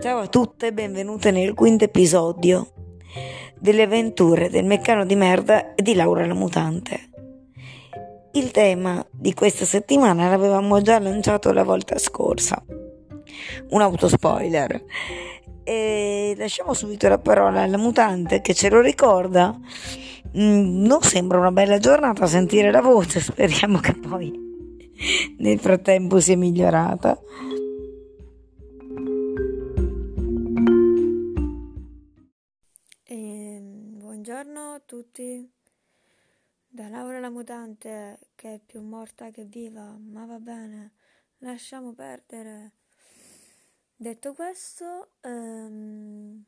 Ciao a tutte e benvenute nel quinto episodio delle avventure del meccano di merda e di Laura la mutante. Il tema di questa settimana l'avevamo già lanciato la volta scorsa. Un autospoiler. E lasciamo subito la parola alla mutante che ce lo ricorda. Mm, non sembra una bella giornata sentire la voce, speriamo che poi nel frattempo sia migliorata. Buongiorno a tutti, da Laura la mutante che è più morta che viva, ma va bene, lasciamo perdere. Detto questo, ehm,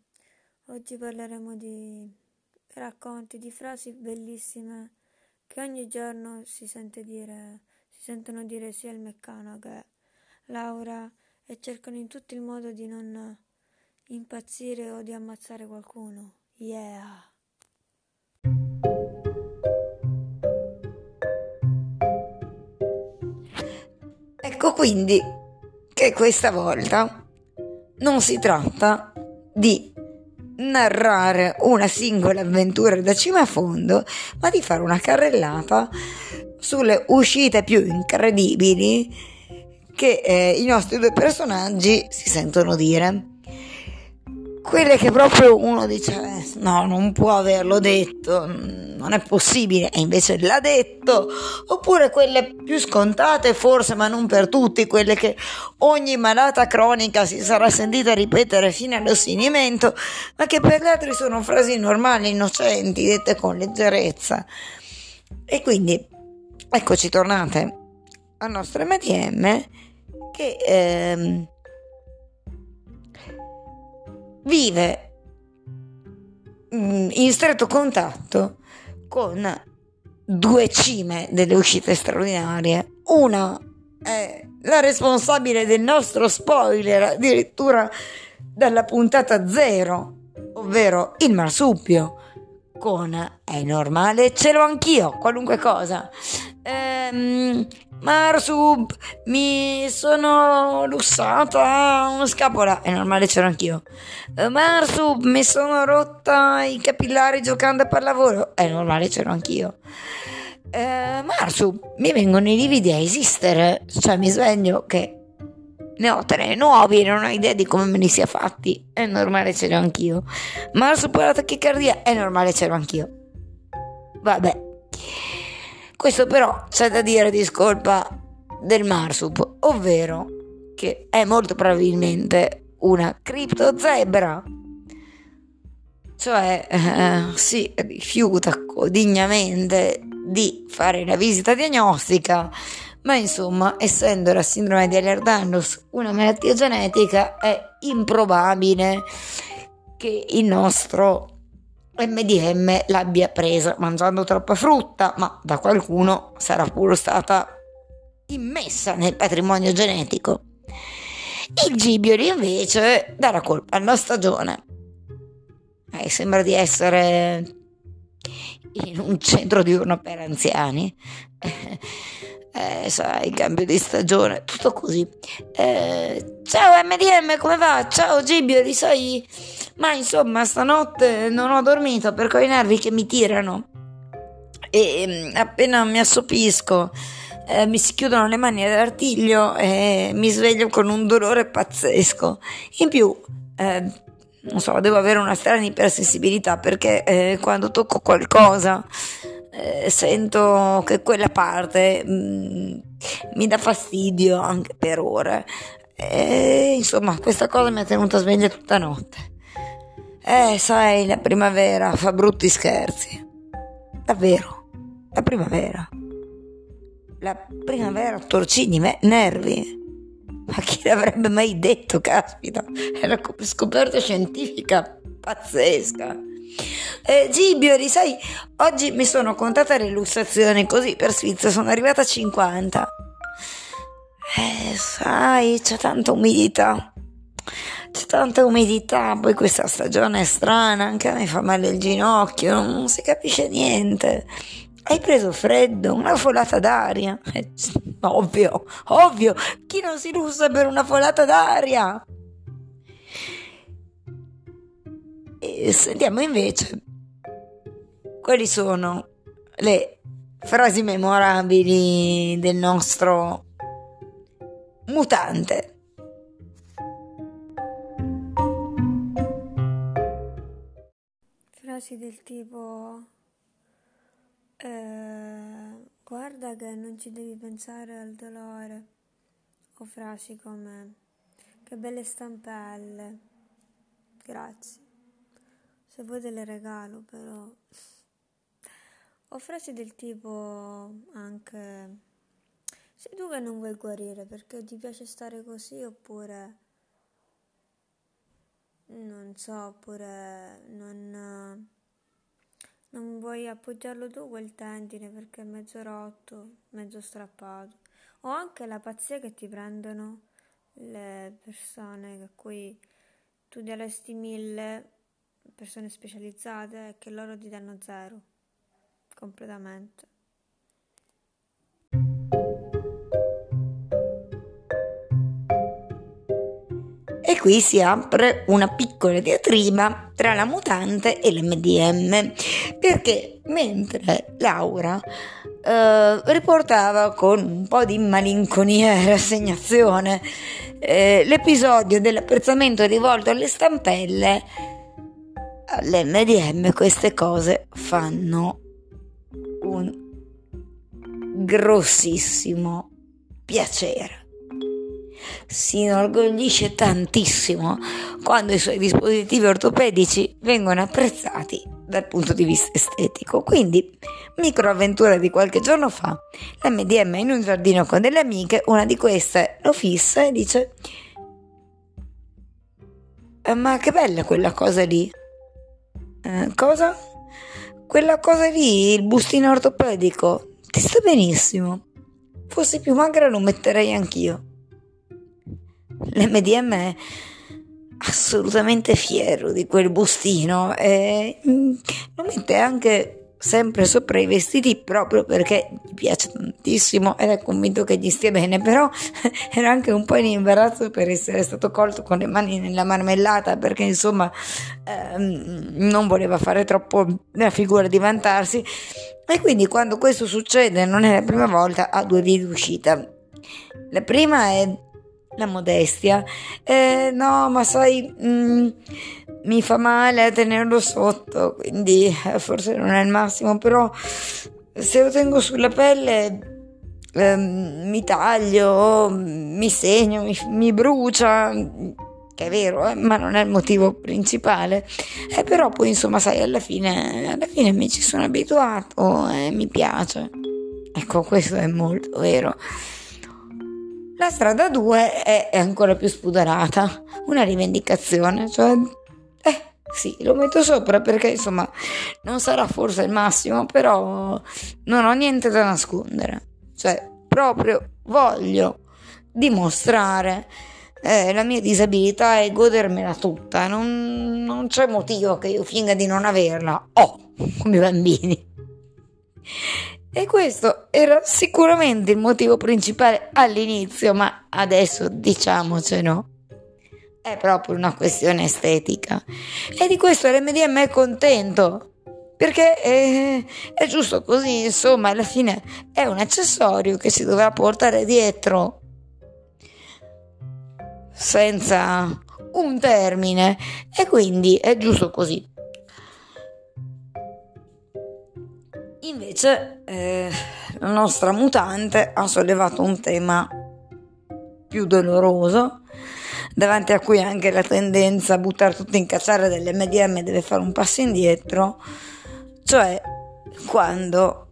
oggi parleremo di racconti, di frasi bellissime che ogni giorno si sente dire, si sentono dire sia il meccano che Laura e cercano in tutto il modo di non impazzire o di ammazzare qualcuno. Yeah! Quindi che questa volta non si tratta di narrare una singola avventura da cima a fondo, ma di fare una carrellata sulle uscite più incredibili che eh, i nostri due personaggi si sentono dire quelle che proprio uno dice no non può averlo detto non è possibile. E invece l'ha detto. Oppure quelle più scontate forse ma non per tutti quelle che ogni malata cronica si sarà sentita ripetere fino all'ossinimento ma che per gli altri sono frasi normali innocenti dette con leggerezza. E quindi eccoci tornate al nostro MDM che ehm, vive mm, in stretto contatto con due cime delle uscite straordinarie. Una è la responsabile del nostro spoiler, addirittura dalla puntata zero, ovvero il marsupio. Con è normale, ce l'ho anch'io, qualunque cosa. Ehm, Marsub, mi sono lussata una scapola. È normale, c'ero anch'io. Eh, Marsub, mi sono rotta i capillari giocando a pallavolo. È normale, c'ero anch'io. Eh, Marsub, mi vengono i lividi a esistere. Cioè, mi sveglio che ne ho tre nuovi e non ho idea di come me li sia fatti. È normale, c'ero anch'io. Marsub, la tachicardia. È normale, c'ero anch'io. Vabbè. Questo però c'è da dire di scolpa del Marsup, ovvero che è molto probabilmente una criptozebra. Cioè, eh, si rifiuta dignamente di fare la visita diagnostica, ma insomma, essendo la sindrome di Ehlers-Danlos una malattia genetica, è improbabile che il nostro MDM l'abbia presa mangiando troppa frutta, ma da qualcuno sarà pure stata immessa nel patrimonio genetico. Il Gibioli invece dà la colpa alla stagione. Eh, sembra di essere in un centro diurno per anziani. Eh, sai, cambio di stagione, tutto così. Eh, ciao MDM, come va? Ciao Gibioli, sai ma insomma, stanotte non ho dormito perché ho i nervi che mi tirano. E mm, appena mi assopisco, eh, mi si chiudono le mani all'artiglio e mi sveglio con un dolore pazzesco. In più, eh, non so, devo avere una strana ipersensibilità perché eh, quando tocco qualcosa eh, sento che quella parte mh, mm, mi dà fastidio anche per ore. E, insomma, questa cosa mi ha tenuta sveglia tutta notte. Eh, sai, la primavera fa brutti scherzi. Davvero, la primavera. La primavera torcini me- nervi. Ma chi l'avrebbe mai detto, caspita? È una scoperta scientifica pazzesca. Eh, Gibiori, sai, oggi mi sono contata le illustrazioni così per Svizzera, sono arrivata a 50. Eh, sai, c'è tanta umidità c'è tanta umidità, poi questa stagione è strana, anche a me fa male il ginocchio, non si capisce niente. Hai preso freddo, una folata d'aria. Eh, ovvio, ovvio, chi non si russa per una folata d'aria? Quindi sentiamo invece quali sono le frasi memorabili del nostro mutante. Frasi del tipo eh, guarda che non ci devi pensare al dolore. O frasi come che belle stampelle. Grazie se vuoi te le regalo però o frasi del tipo anche sei tu che non vuoi guarire perché ti piace stare così oppure non so, oppure non, non vuoi appoggiarlo tu quel tendine perché è mezzo rotto, mezzo strappato. O anche la pazzia che ti prendono le persone a cui tu daresti mille, persone specializzate, e che loro ti danno zero, completamente. E qui si apre una piccola diatriba tra la mutante e l'MDM, perché mentre Laura eh, riportava con un po' di malinconia e rassegnazione eh, l'episodio dell'apprezzamento rivolto alle stampelle, all'MDM queste cose fanno un grossissimo piacere si inorgoglisce tantissimo quando i suoi dispositivi ortopedici vengono apprezzati dal punto di vista estetico. Quindi, microavventura di qualche giorno fa, l'MDM in un giardino con delle amiche, una di queste lo fissa e dice eh, ma che bella quella cosa lì. Eh, cosa? Quella cosa lì, il bustino ortopedico, ti sta benissimo. Fossi più magra lo metterei anch'io l'MDM è assolutamente fiero di quel bustino e mm, lo mette anche sempre sopra i vestiti proprio perché gli piace tantissimo ed è convinto che gli stia bene, però era anche un po' in imbarazzo per essere stato colto con le mani nella marmellata perché insomma ehm, non voleva fare troppo la figura di vantarsi e quindi quando questo succede non è la prima volta ha due vie di uscita. La prima è la modestia. Eh, no, ma sai, mh, mm, mi fa male tenerlo sotto, quindi eh, forse non è il massimo, però se lo tengo sulla pelle eh, mi taglio, mi segno, mi, mi, brucia, che è vero, eh, ma non è il motivo principale. Eh, però poi insomma, sai, alla fine, alla fine mi ci sono abituato e mi piace. Ecco, questo è molto vero. La strada 2 è, ancora più spudorata, una rivendicazione, cioè sì, lo metto sopra perché insomma non sarà forse il massimo, però non ho niente da nascondere. Cioè, proprio voglio dimostrare eh, la mia disabilità e godermela tutta. Non, non c'è motivo che io finga di non averla. Oh, come bambini. E questo era sicuramente il motivo principale all'inizio, ma adesso diciamocelo. È proprio una questione estetica. E di questo l'MDM è contento. Perché è, è giusto così, insomma, alla fine è un accessorio che si dovrà portare dietro senza un termine e quindi è giusto così. Invece eh, la nostra mutante ha sollevato un tema più doloroso, davanti a cui anche la tendenza a buttare tutto in cacciare dell'MDM deve fare un passo indietro, cioè quando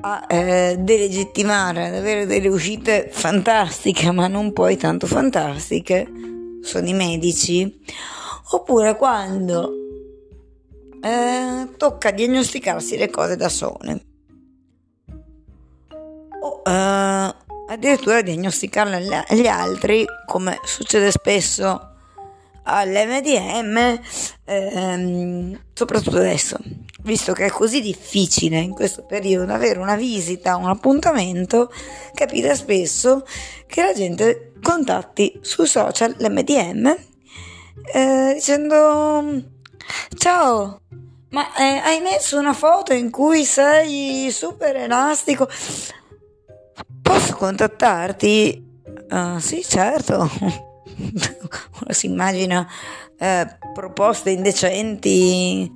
a eh, delegittimare, ad avere delle uscite fantastiche, ma non poi tanto fantastiche, sono i medici, oppure quando eh, tocca diagnosticarsi le cose da sole. O eh, addirittura diagnosticarle agli altri, come succede spesso all'MDM, ehm, soprattutto adesso, visto che è così difficile in questo periodo avere una visita, un appuntamento, capita spesso che la gente contatti sui social l'MDM eh, dicendo ciao, ma eh, hai messo una foto in cui sei super elastico? Posso contattarti? Uh, sì, certo. Uno si immagina eh, proposte indecenti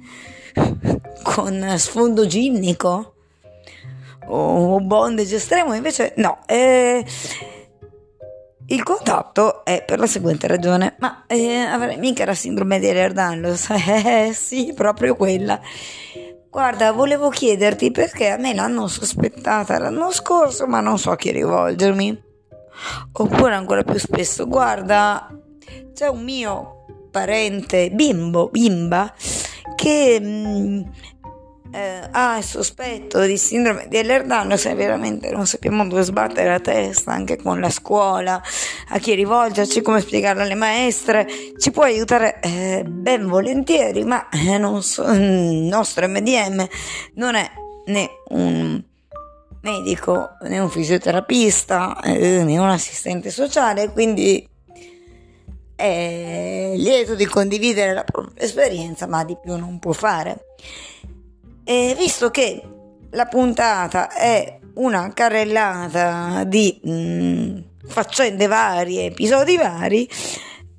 con sfondo ginnico o bondage estremo, invece no. Eh, il contatto è per la seguente ragione, ma eh, avrei mica la sindrome di Ehlers-Danlos, eh sì, proprio quella. Guarda, volevo chiederti perché a me l'hanno sospettata l'anno scorso, ma non so a chi rivolgermi. Oppure ancora più spesso, guarda, c'è un mio parente bimbo, bimba, che mh, mm, eh, ha il sospetto di sindrome di Ehlers-Danlos se veramente non sappiamo dove sbattere la testa anche con la scuola, a chi rivolgerci, come spiegarlo alle maestre, ci può aiutare eh, ben volentieri, ma eh, so, il nostro MDM non è né un medico né un fisioterapista eh, né un assistente sociale, quindi è lieto di condividere la propria esperienza, ma di più non può fare. E visto che la puntata è una carrellata di mh, mm, faccende varie, episodi vari,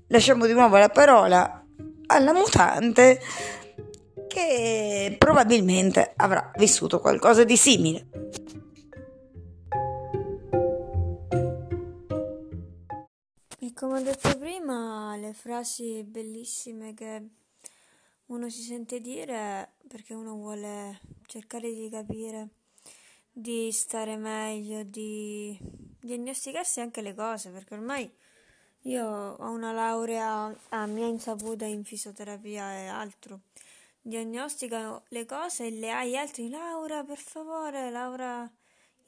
lasciamo di nuovo la parola alla mutante che probabilmente avrà vissuto qualcosa di simile. E come ho detto prima, le frasi bellissime che uno si sente dire perché uno vuole cercare di capire, di stare meglio, di diagnosticarsi anche le cose, perché ormai io ho una laurea a mia insaputa in fisioterapia e altro. Diagnosticano le cose e le hai altri. Laura, per favore, Laura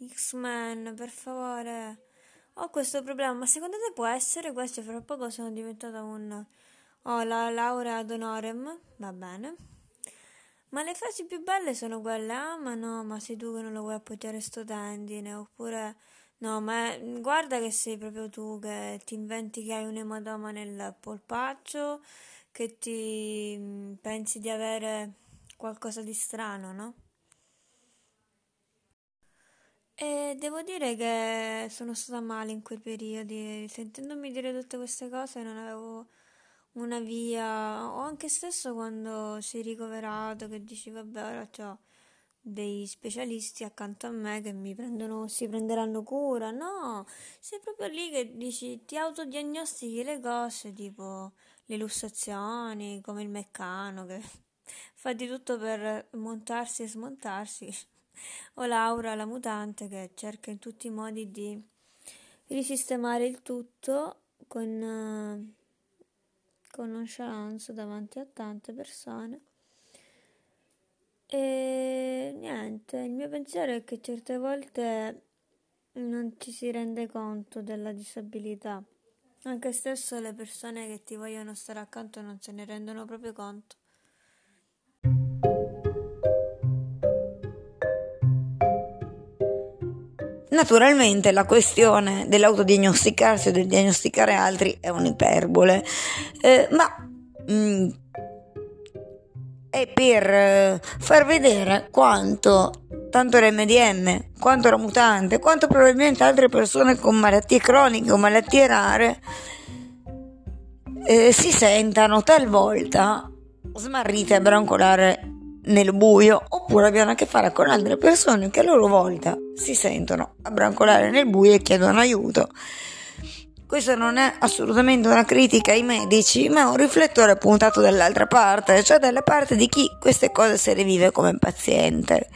X-Men, per favore. Ho questo problema, ma secondo te può essere questo? Fra poco sono diventata un ho la laurea ad honorem, va bene. Ma le frasi più belle sono quelle, ah ma no, ma sei tu che non lo vuoi appoggiare sto tendine, oppure no, ma guarda che sei proprio tu che ti inventi che hai un ematoma nel polpaccio, che ti mm, pensi di avere qualcosa di strano, no? E devo dire che sono stata male in quei periodi, sentendomi dire tutte queste cose non avevo una via, o anche stesso quando sei ricoverato che dici vabbè ora ho dei specialisti accanto a me che mi prendono, si prenderanno cura, no, sei proprio lì che dici ti autodiagnostichi le cose tipo le lussazioni, come il meccano che fa di tutto per montarsi e smontarsi, o Laura, la mutante, che cerca in tutti i modi di risistemare il tutto con con nonchalance davanti a tante persone. E niente, il mio pensiero è che certe volte non ci si rende conto della disabilità. Anche stesso le persone che ti vogliono stare accanto non se ne rendono proprio conto. Naturalmente la questione dell'autodiagnosticarsi o del diagnosticare altri è un'iperbole, eh, ma mh, mm, è per eh, far vedere quanto tanto l'MDM, quanto la mutante, quanto probabilmente altre persone con malattie croniche o malattie rare eh, si sentano talvolta smarrite a brancolare nel buio oppure abbiano a che fare con altre persone che a loro volta si sentono abbrancolare nel buio e chiedono aiuto. Questo non è assolutamente una critica ai medici, ma è un riflettore puntato dall'altra parte, cioè dalla parte di chi queste cose se le vive come paziente.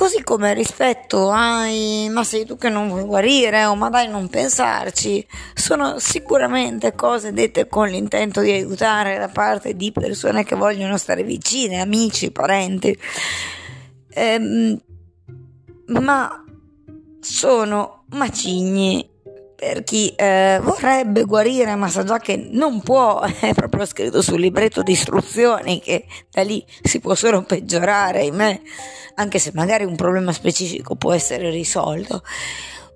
Così come rispetto ai ma sei tu che non vuoi guarire? O ma dai non pensarci, sono sicuramente cose dette con l'intento di aiutare da parte di persone che vogliono stare vicine, amici, parenti. Ehm, ma sono macigni per chi eh, vorrebbe guarire ma sa già che non può, è proprio scritto sul libretto di istruzioni che da lì si può solo peggiorare, ahimè, anche se magari un problema specifico può essere risolto.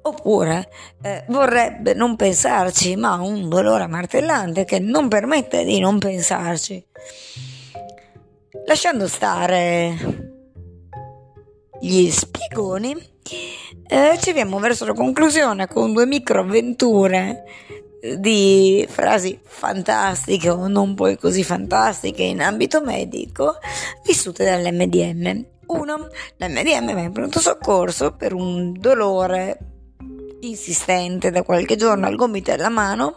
oppure eh, vorrebbe non pensarci, ma ha un dolore martellante che non permette di non pensarci. Lasciando stare gli spiegoni, eh, ci abbiamo verso la conclusione con due microavventure di frasi fantastiche o non poi così fantastiche in ambito medico vissute dall'MDM. Uno, l'MDM va in pronto soccorso per un dolore insistente da qualche giorno al gomito della mano,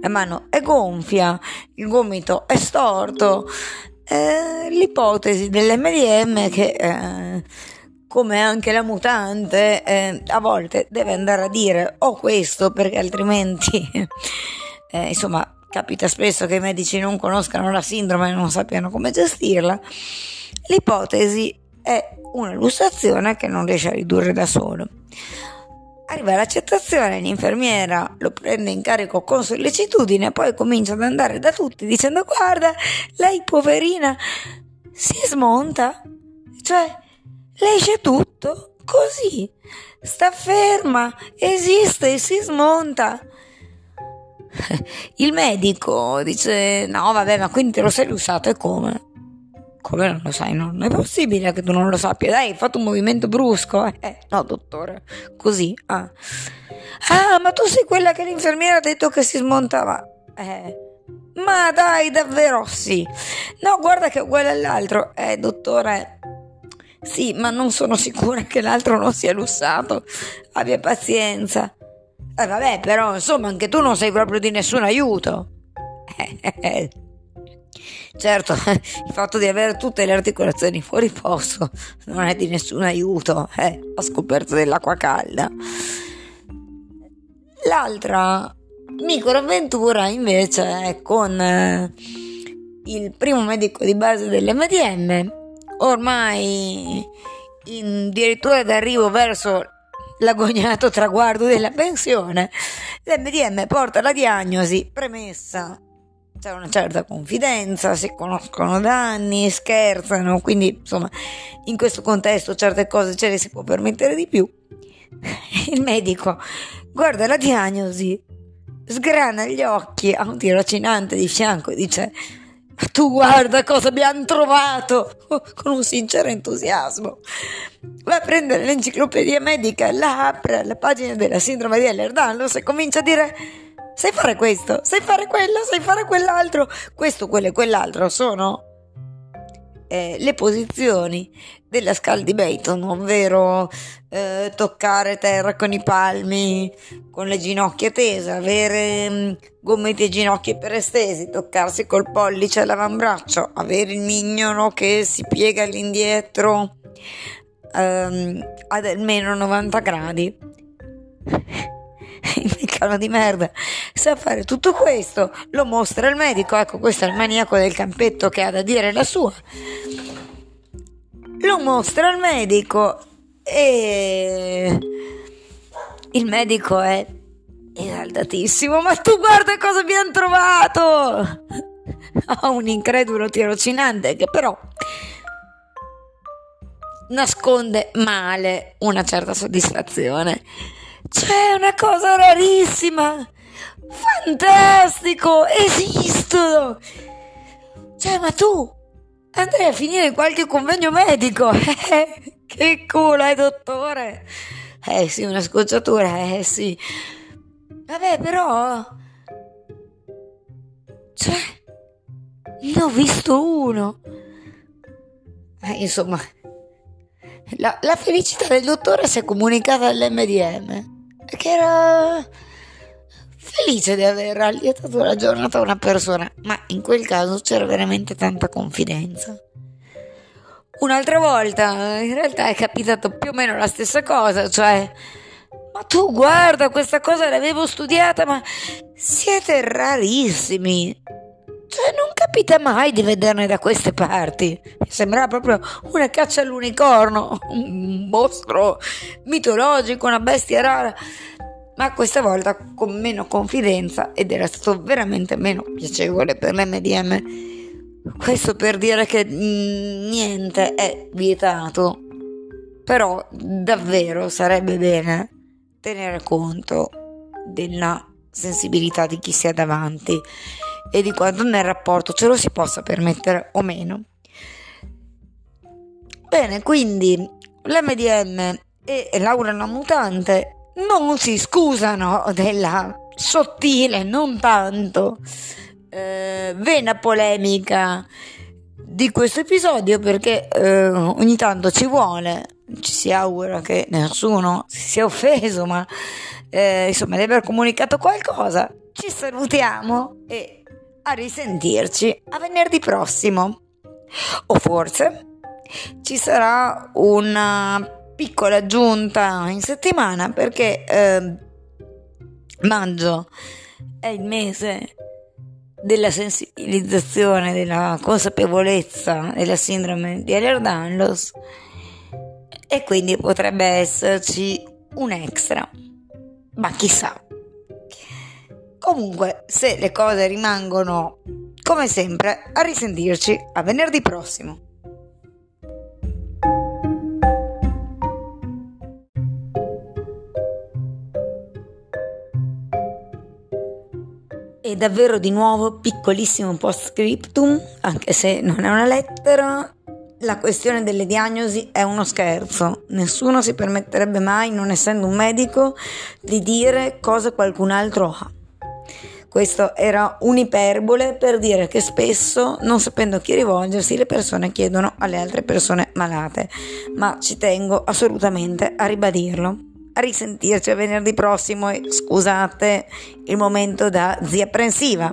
la mano è gonfia, il gomito è storto, eh, l'ipotesi dell'MDM che eh, come anche la mutante eh, a volte deve andare a dire o oh, questo perché altrimenti eh, insomma capita spesso che i medici non conoscano la sindrome e non sappiano come gestirla. L'ipotesi è una lussazione che non riesce a ridurre da solo. Arriva l'accettazione l'infermiera lo prende in carico con sollecitudine poi comincia ad andare da tutti dicendo guarda lei poverina si smonta cioè le esce tutto così. Sta ferma, esiste, si smonta. Il medico dice: No, vabbè, ma quindi te lo sei usato e come? Come non lo sai? Non è possibile che tu non lo sappia. Dai, hai fatto un movimento brusco. Eh no, dottore. Così. Ah. ah, ma tu sei quella che l'infermiera ha detto che si smontava. Eh. Ma dai, davvero sì. No, guarda che è uguale all'altro. Eh, dottore, sì, ma non sono sicura che l'altro non sia lussato. Abbia pazienza. Eh, vabbè, però, insomma, anche tu non sei proprio di nessun aiuto. certo, il fatto di avere tutte le articolazioni fuori posto non è di nessun aiuto. Eh, ho scoperto dell'acqua calda. L'altra microavventura invece è con eh, il primo medico di base dell'MDM ormai in direzione d'arrivo verso l'agognato traguardo della pensione, l'MDM porta la diagnosi premessa. C'è una certa confidenza, si conoscono da anni, scherzano, quindi insomma in questo contesto certe cose ce le si può permettere di più. Il medico guarda la diagnosi, sgrana gli occhi a un tirocinante di fianco e dice tu guarda cosa abbiamo trovato! Con un sincero entusiasmo. Va a prendere l'enciclopedia medica, la apre alla pagina della sindrome di Ehlers-Danlos e comincia a dire sai fare questo, sai fare quello, sai fare quell'altro. Questo, quello e quell'altro sono eh, le posizioni della scala di Bayton, ovvero eh, toccare terra con i palmi, con le ginocchia tese, avere mh, mm, gomiti e per estesi, toccarsi col pollice all'avambraccio, avere il mignolo che si piega all'indietro ehm, ad almeno 90 gradi. meccano di merda sa fare tutto questo, lo mostra il medico, ecco questo è il maniaco del campetto che ha da dire la sua. Lo mostra il medico e il medico è esaltatissimo, ma tu guarda cosa abbiamo trovato! Ha un incredulo tirocinante che però nasconde male una certa soddisfazione. C'è una cosa rarissima! Fantastico! Esistono! Cioè, ma tu andrai a finire in qualche convegno medico! che culo, eh, dottore! Eh sì, una scocciatura, eh sì. Vabbè, però... Cioè, ne ho visto uno. Eh, insomma, la, la felicità del dottore si è comunicata all'MDM che era felice di aver allietato la giornata a una persona, ma in quel caso c'era veramente tanta confidenza. Un'altra volta, in realtà è capitato più o meno la stessa cosa, cioè, ma tu guarda, questa cosa l'avevo studiata, ma siete rarissimi. Cioè, non capita mai di vederne da queste parti. Mi sembra proprio una caccia all'unicorno, un mostro mitologico, una bestia rara. Ma questa volta con meno confidenza ed era stato veramente meno piacevole per l'MDM. Questo per dire che niente è vietato. Però davvero sarebbe bene tenere conto della sensibilità di chi si ha davanti e di quanto nel rapporto ce lo si possa permettere o meno. Bene, quindi l'MDM e Laura la mutante non si scusano della sottile, non tanto eh, vena polemica di questo episodio perché eh, ogni tanto ci vuole, ci si augura che nessuno si sia offeso, ma eh, insomma di aver comunicato qualcosa. Ci salutiamo e a risentirci a venerdì prossimo. O forse ci sarà una piccola aggiunta in settimana perché eh, maggio è il mese della sensibilizzazione, della consapevolezza della sindrome di Ehlers-Danlos e quindi potrebbe esserci un extra, ma chissà. Comunque, se le cose rimangono come sempre, a risentirci a venerdì prossimo. E davvero di nuovo piccolissimo post scriptum, anche se non è una lettera, la questione delle diagnosi è uno scherzo. Nessuno si permetterebbe mai, non essendo un medico, di dire cosa qualcun altro ha. Questo era un'iperbole per dire che spesso, non sapendo a chi rivolgersi, le persone chiedono alle altre persone malate, ma ci tengo assolutamente a ribadirlo. A risentirci a venerdì prossimo e scusate il momento da zia apprensiva.